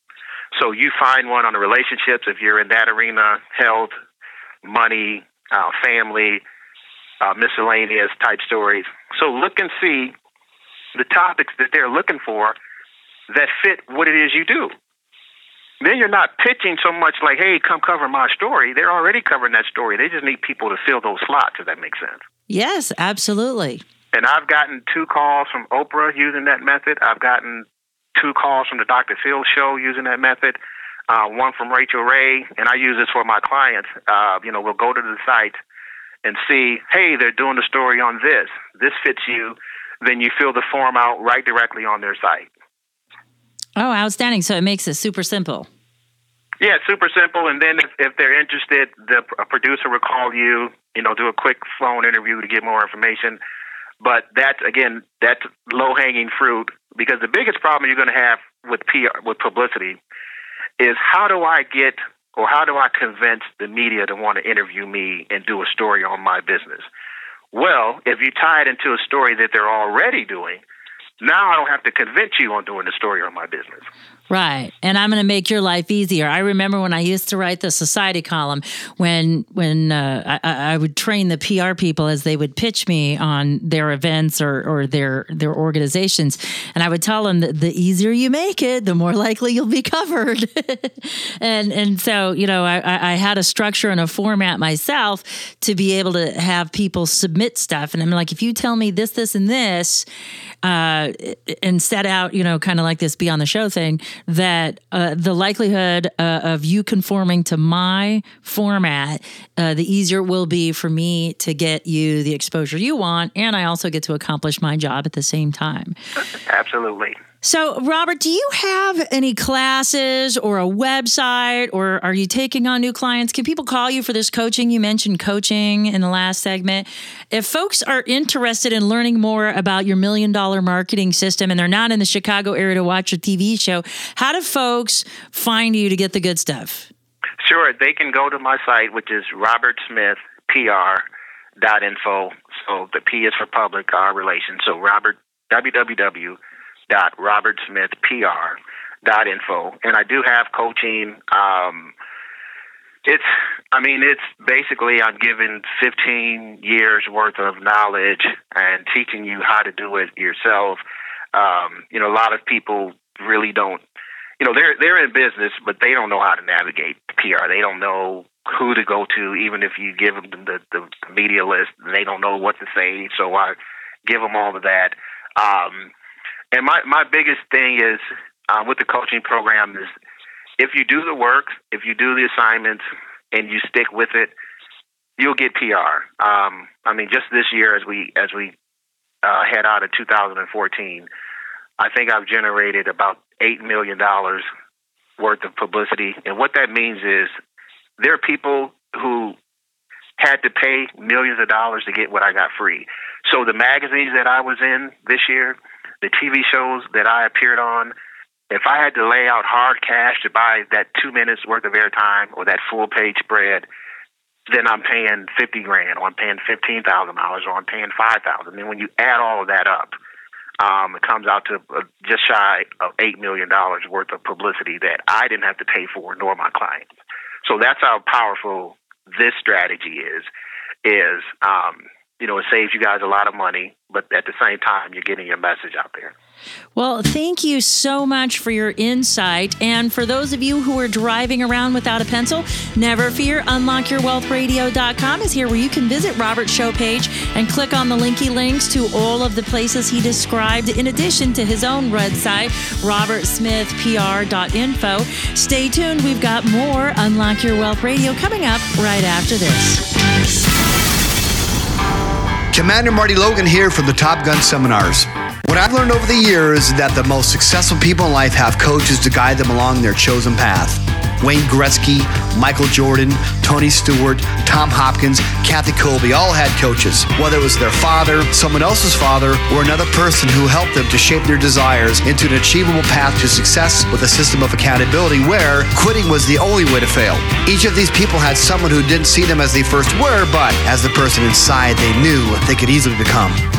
So you find one on the relationships if you're in that arena, health, money, uh, family, uh, miscellaneous type stories. So look and see the topics that they're looking for that fit what it is you do. Then you're not pitching so much like, hey, come cover my story. They're already covering that story. They just need people to fill those slots, if that makes sense. Yes, absolutely. And I've gotten two calls from Oprah using that method. I've gotten two calls from the Dr. Phil show using that method. Uh, one from Rachael Ray, and I use this for my clients. Uh, you know, we'll go to the site and see, hey, they're doing a story on this. This fits you. Then you fill the form out right directly on their site. Oh, outstanding. So it makes it super simple. Yeah, super simple. And then if, if they're interested, the producer will call you, you know, do a quick phone interview to get more information. But that's again, that's low hanging fruit because the biggest problem you're going to have with PR with publicity is how do I get or how do I convince the media to want to interview me and do a story on my business? Well, if you tie it into a story that they're already doing, now I don't have to convince you on doing the story on my business. Right. And I'm going to make your life easier. I remember when I used to write the society column when when uh, I, I, would train the PR people as they would pitch me on their events or, or their their organizations. And I would tell them that the easier you make it, the more likely you'll be covered. and and so, you know, I, I had a structure and a format myself to be able to have people submit stuff. And I'm like, if you tell me this, this, and this, uh, and set out, you know, kind of like this be on the show thing, that uh, the likelihood uh, of you conforming to my format, uh, the easier it will be for me to get you the exposure you want. And I also get to accomplish my job at the same time. Absolutely. So, Robert, do you have any classes or a website, or are you taking on new clients? Can people call you for this coaching? You mentioned coaching in the last segment. If folks are interested in learning more about your million dollar marketing system and they're not in the Chicago area to watch a TV show, how do folks find you to get the good stuff? Sure, they can go to my site, which is robertsmithpr.info. So the P is for public, R relations. So Robert www dot Robert Smith PR dot info. And i do have coaching um it's i mean it's basically i'm giving 15 years worth of knowledge and teaching you how to do it yourself. Um you know a lot of people really don't you know they're they're in business but they don't know how to navigate pr they don't know who to go to even if you give them the the, media list they don't know what to say. So i give them all of that. Um and my my biggest thing is uh, with the coaching program is if you do the work, if you do the assignments, and you stick with it, you'll get PR. Um, I mean, just this year as we as we uh, head out of 2014, I think I've generated about eight million dollars worth of publicity, and what that means is there are people who had to pay millions of dollars to get what I got free. So the magazines that I was in this year, the TV shows that I appeared on, if I had to lay out hard cash to buy that two minutes worth of airtime or that full page spread, then I'm paying fifty grand, or I'm paying fifteen thousand dollars, or I'm paying five thousand. And when you add all of that up, um, it comes out to uh, just shy of eight million dollars worth of publicity that I didn't have to pay for, nor my clients. So that's how powerful this strategy is. Is um, you know, it saves you guys a lot of money, but at the same time, you're getting your message out there. Well, thank you so much for your insight. And for those of you who are driving around without a pencil, never fear. UnlockYourWealthRadio.com is here where you can visit Robert's show page and click on the linky links to all of the places he described, in addition to his own website, robertsmithpr.info. Stay tuned. We've got more Unlock Your Wealth Radio coming up right after this. Commander Marty Logan here from the Top Gun Seminars. What I've learned over the years is that the most successful people in life have coaches to guide them along their chosen path. Wayne Gretzky, Michael Jordan, Tony Stewart, Tom Hopkins, Kathy Colby all had coaches. Whether it was their father, someone else's father, or another person who helped them to shape their desires into an achievable path to success with a system of accountability where quitting was the only way to fail. Each of these people had someone who didn't see them as they first were, but as the person inside they knew they could easily become.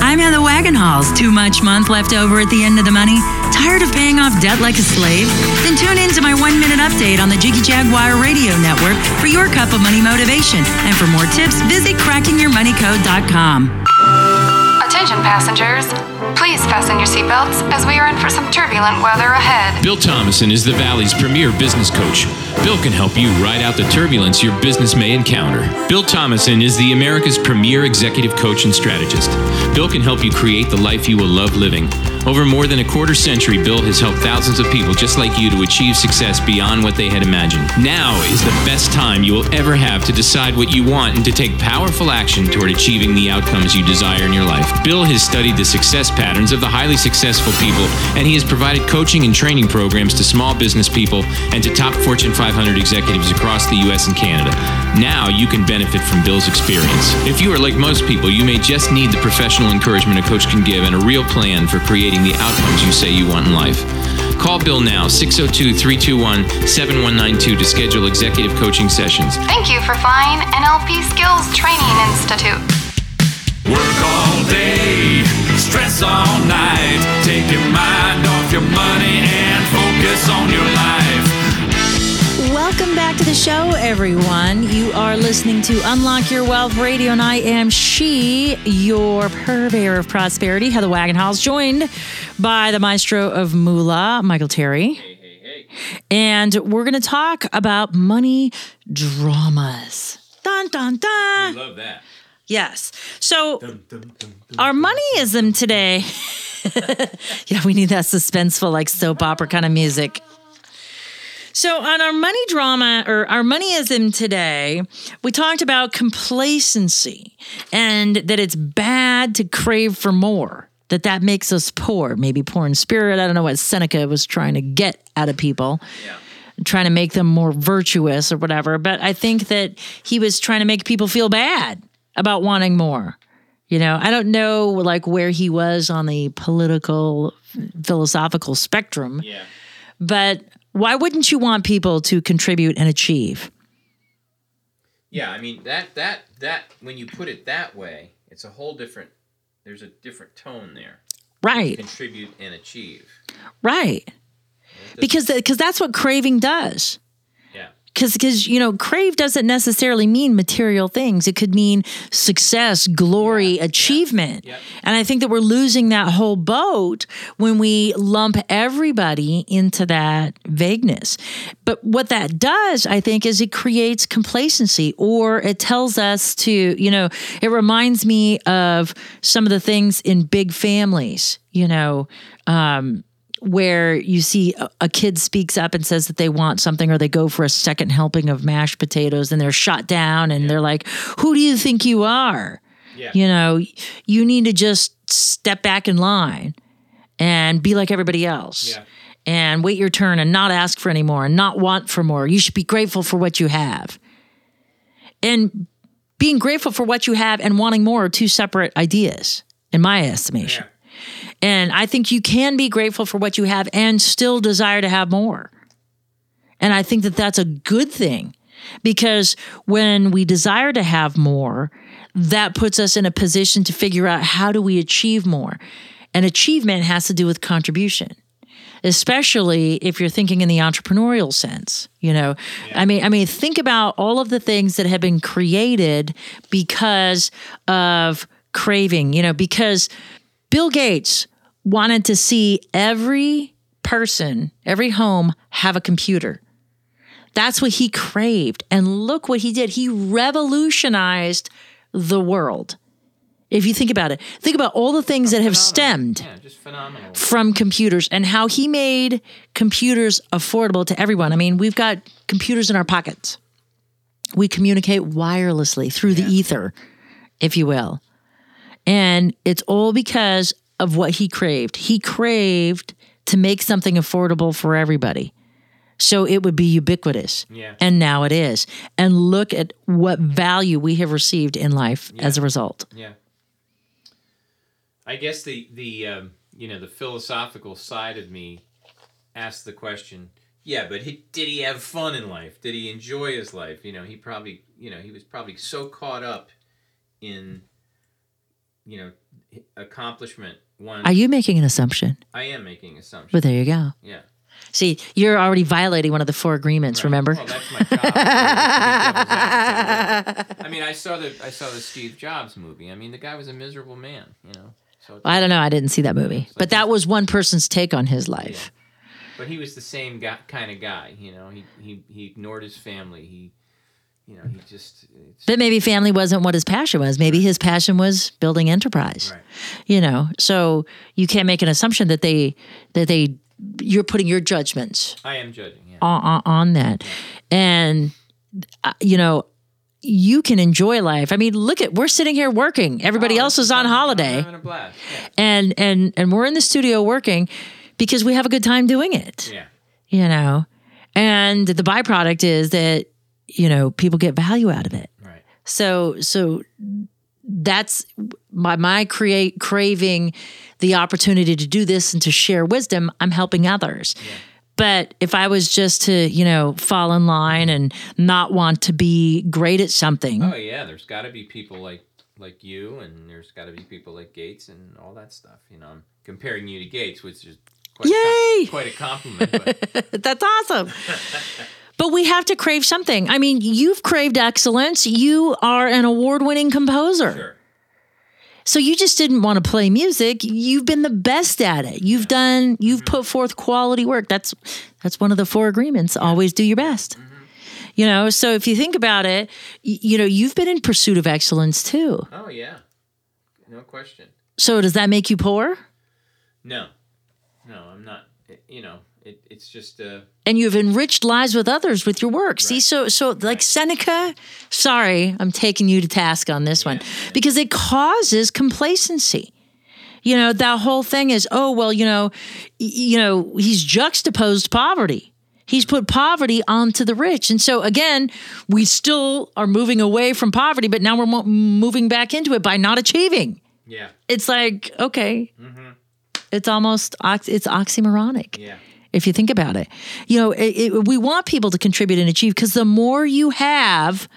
I'm in the wagon Wagenhals. Too much month left over at the end of the money? Tired of paying off debt like a slave? Then tune in to my one minute update on the Jiggy Jaguar Radio Network for your cup of money motivation. And for more tips, visit crackingyourmoneycode.com. Attention passengers, please fasten your seatbelts as we are in for some turbulent weather ahead. Bill Thomason is the Valley's premier business coach. Bill can help you ride out the turbulence your business may encounter. Bill Thomason is the America's premier executive coach and strategist. Bill can help you create the life you will love living. Over more than a quarter century, Bill has helped thousands of people just like you to achieve success beyond what they had imagined. Now is the best time you will ever have to decide what you want and to take powerful action toward achieving the outcomes you desire in your life. Bill has studied the success patterns of the highly successful people, and he has provided coaching and training programs to small business people and to top Fortune 500 executives across the U.S. and Canada. Now you can benefit from Bill's experience. If you are like most people, you may just need the professional encouragement a coach can give and a real plan for creating the outcomes you say you want in life. Call Bill now, 602 321 7192 to schedule executive coaching sessions. Thank you for flying NLP Skills Training Institute. Work all day, stress all night. Take your mind off your money and focus on your life. Welcome back to the show, everyone. You are listening to Unlock Your Wealth Radio, and I am she, your purveyor of prosperity, Heather Wagenhals, joined by the maestro of moolah, Michael Terry. Hey, hey, hey. And we're going to talk about money dramas. Dun, dun, dun. Love that. Yes. So our moneyism today. yeah, we need that suspenseful, like soap opera kind of music. So on our money drama or our moneyism today, we talked about complacency and that it's bad to crave for more. That that makes us poor, maybe poor in spirit. I don't know what Seneca was trying to get out of people. Trying to make them more virtuous or whatever. But I think that he was trying to make people feel bad about wanting more. You know, I don't know like where he was on the political philosophical spectrum. Yeah. But why wouldn't you want people to contribute and achieve? Yeah, I mean that that that when you put it that way, it's a whole different. There's a different tone there. Right. Contribute and achieve. Right. Because because that's what craving does. Yeah. Because because you know crave doesn't necessarily mean material things. It could mean success, glory, achievement. Yep. And I think that we're losing that whole boat when we lump everybody into that vagueness. But what that does, I think, is it creates complacency or it tells us to, you know, it reminds me of some of the things in big families, you know, um, where you see a, a kid speaks up and says that they want something or they go for a second helping of mashed potatoes and they're shot down and they're like, Who do you think you are? Yeah. You know, you need to just step back in line and be like everybody else. Yeah. And wait your turn and not ask for any more and not want for more. You should be grateful for what you have. And being grateful for what you have and wanting more are two separate ideas, in my estimation. Yeah. And I think you can be grateful for what you have and still desire to have more. And I think that that's a good thing because when we desire to have more, that puts us in a position to figure out how do we achieve more. And achievement has to do with contribution. Especially if you're thinking in the entrepreneurial sense, you know. I mean, I mean, think about all of the things that have been created because of craving, you know, because Bill Gates wanted to see every person, every home have a computer. That's what he craved. And look what he did. He revolutionized the world. If you think about it, think about all the things that have stemmed Yeah, from computers and how he made computers affordable to everyone. I mean, we've got computers in our pockets. We communicate wirelessly through the ether, if you will. And it's all because of what he craved. He craved to make something affordable for everybody. So it would be ubiquitous. Yeah. And now it is. And look at what value we have received in life as a result. Yeah. I guess the the um, you know the philosophical side of me asked the question. Yeah, but he, did he have fun in life? Did he enjoy his life? You know, he probably you know he was probably so caught up in you know accomplishment. One, Are you making an assumption? I am making assumptions. Well, there you go. yeah. See, you're already violating one of the four agreements. Remember? Well, that's my job. to be devil's advocate. I mean, I saw the I saw the Steve Jobs movie. I mean, the guy was a miserable man. You know. So, I don't know. I didn't see that movie, but that was one person's take on his life. but he was the same guy, kind of guy. You know, he he he ignored his family. He, you know, he just. It's, But maybe family wasn't what his passion was. Maybe his passion was building enterprise. Right. You know, so you can't make an assumption that they that they you're putting your judgments I am judging. Yeah. on, on, that, and uh, you know. You can enjoy life. I mean, look at we're sitting here working. Everybody Oh, else is on holiday, having a blast. Yeah. and and and we're in the studio working because we have a good time doing it. yeah. You know, and the byproduct is that you know people get value out of it. Right. So so that's my my create craving the opportunity to do this and to share wisdom. I'm helping others. But if I was just to, you know, fall in line and not want to be great at something, Oh yeah. There's got to be people like like you, and there's got to be people like Gates and all that stuff. You know, I'm comparing you to Gates, which is quite Yay! A, quite a compliment. But That's awesome. but we have to crave something. I mean, you've craved excellence. You are an award winning composer. sure. So you just didn't want to play music. You've been the best at it. You've done, you've mm-hmm. put forth quality work. That's that's one of the four agreements. Always do your best. Mm-hmm. You know, so if you think about it, you know, you've been in pursuit of excellence too. Oh yeah. No question. So does that make you poor? No, no, I'm not. You know, it's just uh, and you've enriched lives with others with your work. See, so so like Seneca, sorry, I'm taking you to task on this one because it causes complacency. You know, that whole thing is, oh well, you know, you know, he's juxtaposed poverty. He's put poverty onto the rich. And so again, we still are moving away from poverty, but now we're mo- moving back into it by not achieving. yeah, It's like, okay, it's almost ox- it's oxymoronic yeah, if you think about it. You know, it, it, we want people to contribute and achieve because the more you have,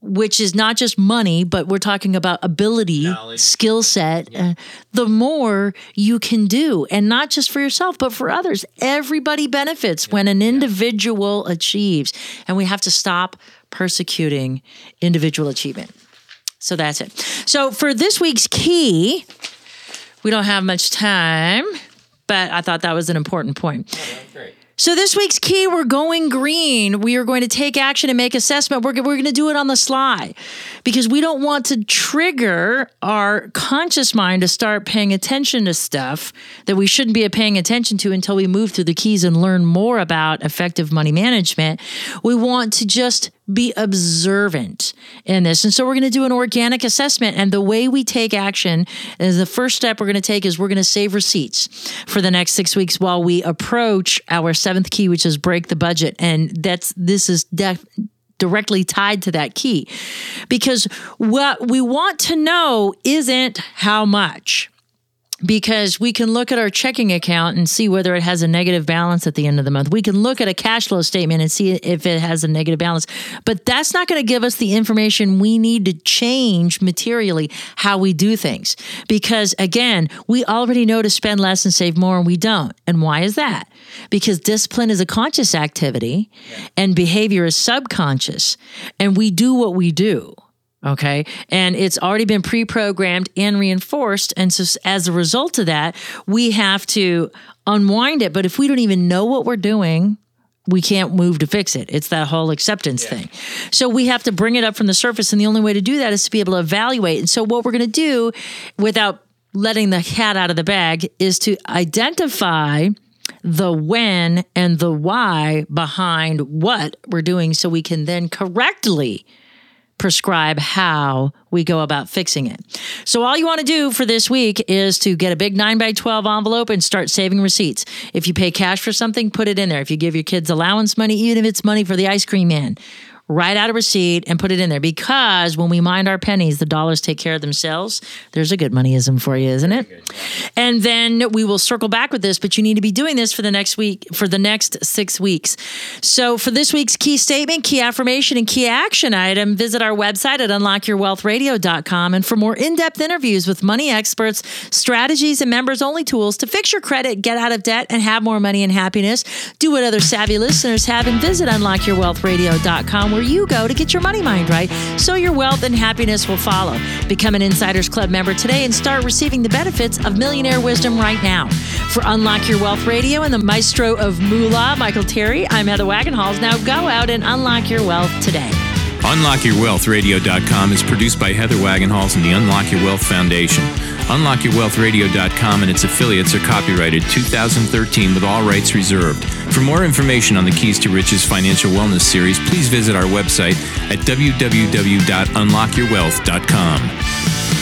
which is not just money, but we're talking about ability, skill set, uh, the more you can do. And not just for yourself, but for others. Everybody benefits when an individual achieves. And we have to stop persecuting individual achievement. So that's it. So for this week's key, we don't have much time, but I thought that was an important point. great. So this week's key, we're going green. We are going to take action and make assessment. We're, we're going to do it on the sly because we don't want to trigger our conscious mind to start paying attention to stuff that we shouldn't be paying attention to until we move through the keys and learn more about effective money management. We want to just be observant in this. And so we're going to do an organic assessment. And the way we take action is the first step we're going to take is we're going to save receipts for the next six weeks while we approach our seventh key, which is break the budget. And that's this is def- directly tied to that key because what we want to know isn't how much because we can look at our checking account and see whether it has a negative balance at the end of the month. We can look at a cash flow statement and see if it has a negative balance. But that's not going to give us the information we need to change materially how we do things. Because again, we already know to spend less and save more, and we don't. And why is that? Because discipline is a conscious activity and behavior is subconscious, and we do what we do. Okay. And it's already been pre programmed and reinforced. And so, as a result of that, we have to unwind it. But if we don't even know what we're doing, we can't move to fix it. It's that whole acceptance thing. So we have to bring it up from the surface. And the only way to do that is to be able to evaluate. And so, what we're going to do without letting the cat out of the bag is to identify the when and the why behind what we're doing so we can then correctly prescribe how we go about fixing it. So all you want to do for this week is to get a big 9 by 12 envelope and start saving receipts. If you pay cash for something, put it in there. If you give your kids allowance money, even if it's money for the ice cream man, write out a receipt and put it in there because when we mind our pennies, the dollars take care of themselves. There's a good moneyism for you, isn't it? And then we will circle back with this, but you need to be doing this for the next week, for the next six weeks. So for this week's key statement, key affirmation, and key action item, visit our website at unlockyourwealthradio.com. And for more in depth interviews with money experts, strategies, and members only tools to fix your credit, get out of debt, and have more money and happiness, do what other savvy listeners have and visit unlockyourwealthradio.com where you go to get your money mind right so your wealth and happiness will follow. Become an Insiders Club member today and start receiving the benefits of millionaire wisdom right now. For Unlock Your Wealth Radio and the maestro of moolah, Michael Terry, I'm Heather Wagenhals. Now go out and unlock your wealth today. UnlockYourWealthRadio.com is produced by Heather Wagenhals and the Unlock Your Wealth Foundation. UnlockYourWealthRadio.com and its affiliates are copyrighted 2013 with all rights reserved. For more information on the Keys to Riches Financial Wellness Series, please visit our website at www.unlockyourwealth.com.